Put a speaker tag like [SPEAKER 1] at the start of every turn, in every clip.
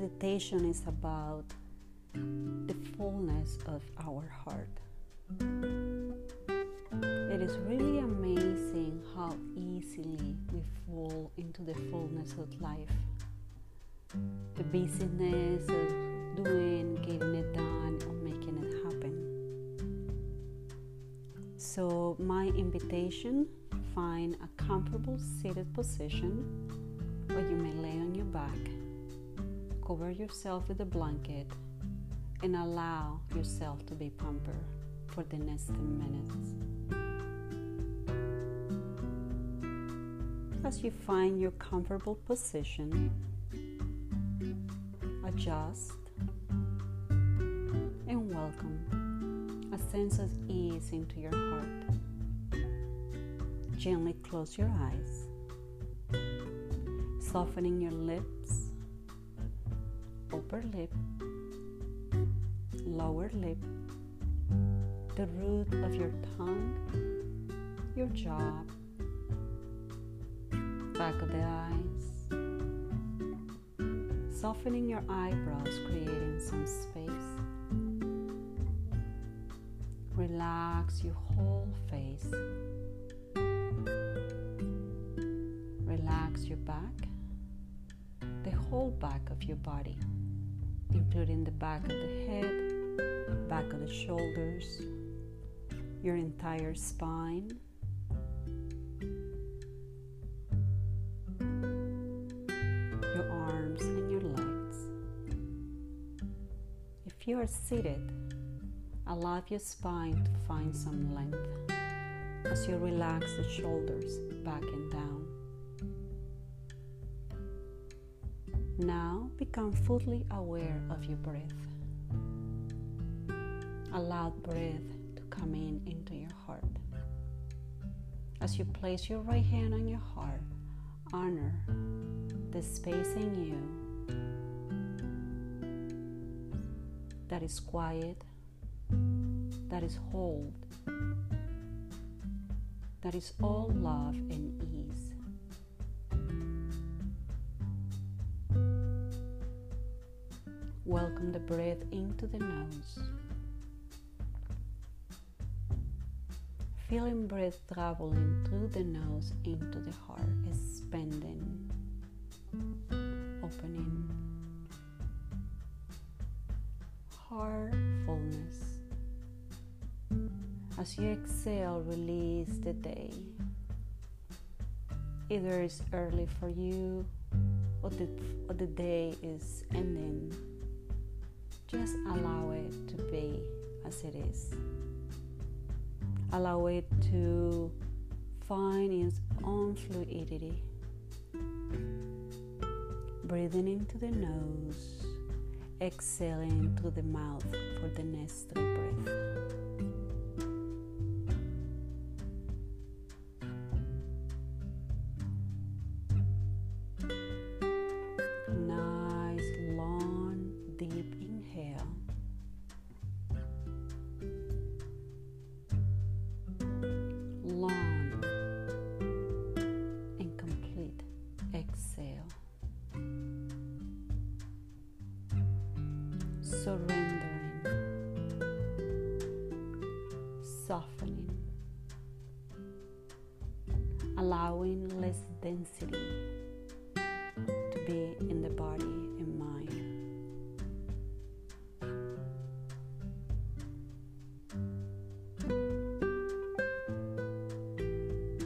[SPEAKER 1] meditation is about the fullness of our heart. It is really amazing how easily we fall into the fullness of life. The busyness of doing, getting it done, or making it happen. So, my invitation find a comfortable seated position where you may lay on your back, cover yourself with a blanket, and allow yourself to be pampered for the next 10 minutes. As you find your comfortable position, adjust and welcome a sense of ease into your heart. Gently close your eyes, softening your lips, upper lip, lower lip, the root of your tongue, your jaw, back of the eyes, softening your eyebrows, creating some space. Relax your whole face. Relax your back, the whole back of your body, including the back of the head, back of the shoulders, your entire spine your arms and your legs. If you are seated, allow your spine to find some length as you relax the shoulders back and down. Now become fully aware of your breath. Allow breath to come in into your heart. As you place your right hand on your heart, honor the space in you that is quiet, that is hold, that is all love and ease. Welcome the breath into the nose. Feeling breath traveling through the nose into the heart, expanding, opening heartfulness. As you exhale, release the day. Either it's early for you or the, or the day is ending. Just allow it to be as it is. Allow it to find its own fluidity. Breathing into the nose exhaling through the mouth for the next three breaths. Surrendering, softening, allowing less density to be in the body and mind.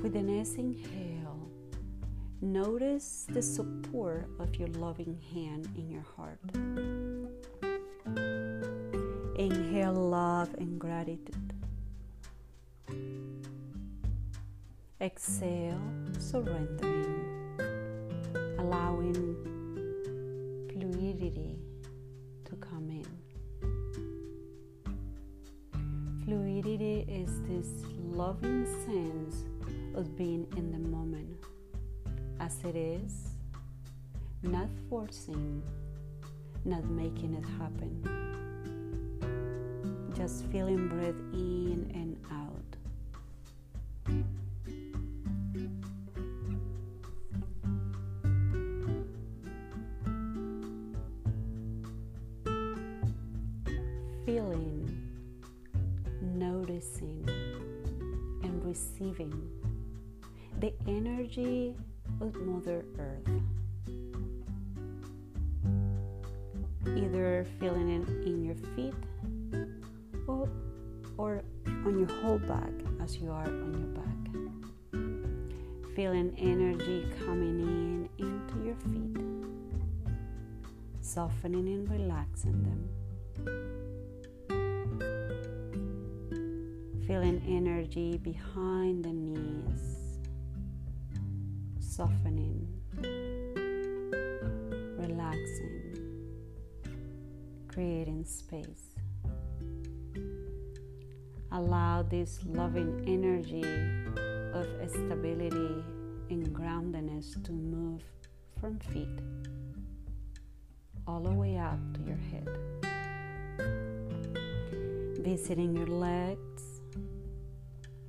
[SPEAKER 1] With an next inhale, notice the support of your loving hand in your heart. Inhale love and gratitude. Exhale, surrendering, allowing fluidity to come in. Fluidity is this loving sense of being in the moment as it is, not forcing, not making it happen just feeling breath in and out. feeling, noticing, and receiving the energy of Mother Earth. Either feeling it in your feet or on your whole back as you are on your back. Feeling energy coming in into your feet, softening and relaxing them. Feeling energy behind the knees softening, relaxing, creating space. Allow this loving energy of stability and groundedness to move from feet all the way up to your head. Visiting your legs,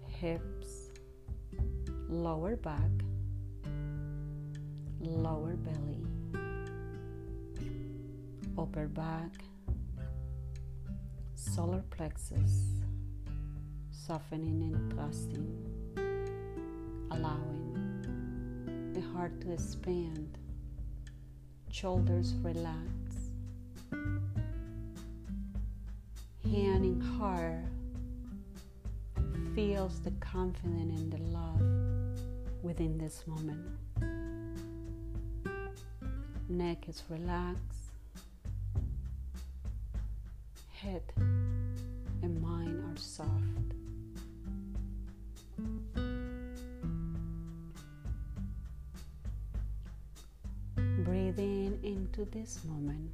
[SPEAKER 1] hips, lower back, lower belly, upper back, solar plexus, softening and trusting, allowing the heart to expand, shoulders relax, hand in heart feels the confidence and the love within this moment. Neck is relaxed, Breathing into this moment.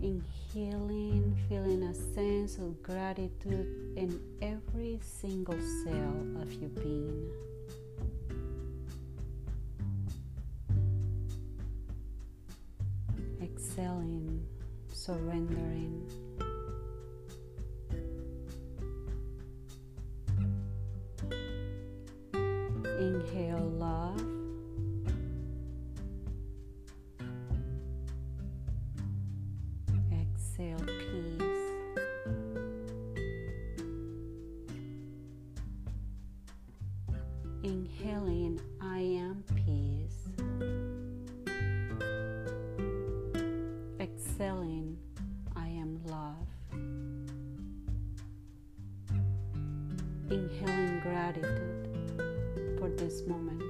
[SPEAKER 1] Inhaling, feeling a sense of gratitude in every single cell of your being. Exhaling, surrendering. Exhale peace. Inhaling, I am peace. Exhaling, I am love. Inhaling gratitude for this moment.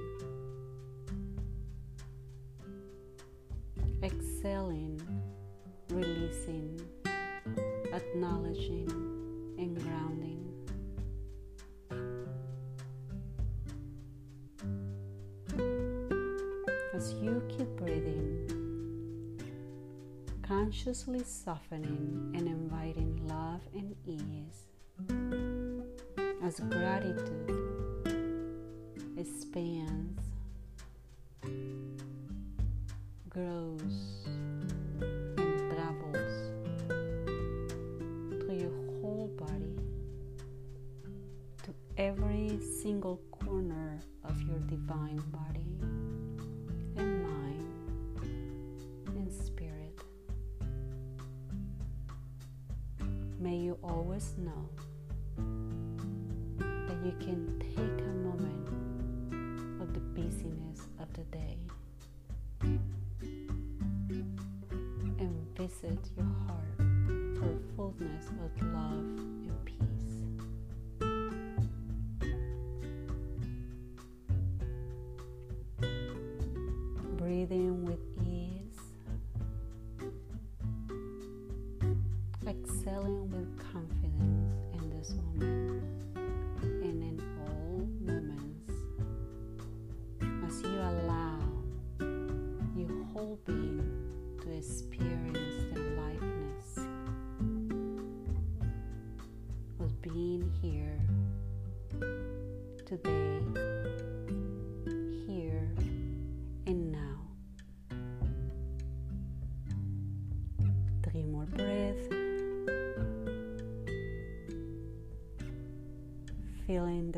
[SPEAKER 1] Consciously softening and inviting love and ease, as gratitude expands, grows, and travels through your whole body to every single corner of your divine body always know that you can take a moment of the busyness of the day and visit your heart for fullness of love and peace.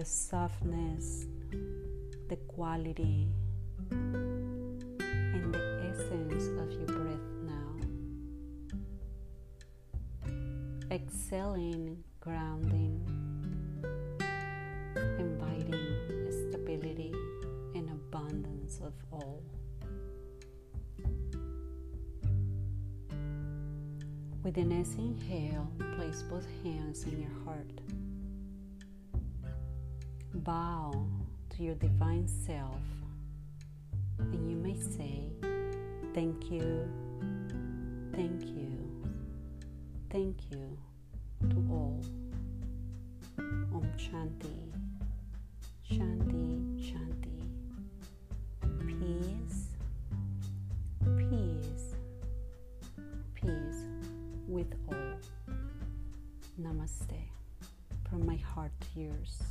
[SPEAKER 1] The softness, the quality, and the essence of your breath now. Exhaling, grounding, inviting stability and abundance of all. With the next inhale, place both hands in your heart. Bow to your divine self, and you may say, Thank you, thank you, thank you to all. Om Shanti, Shanti, Shanti. Peace, peace, peace with all. Namaste. From my heart to yours.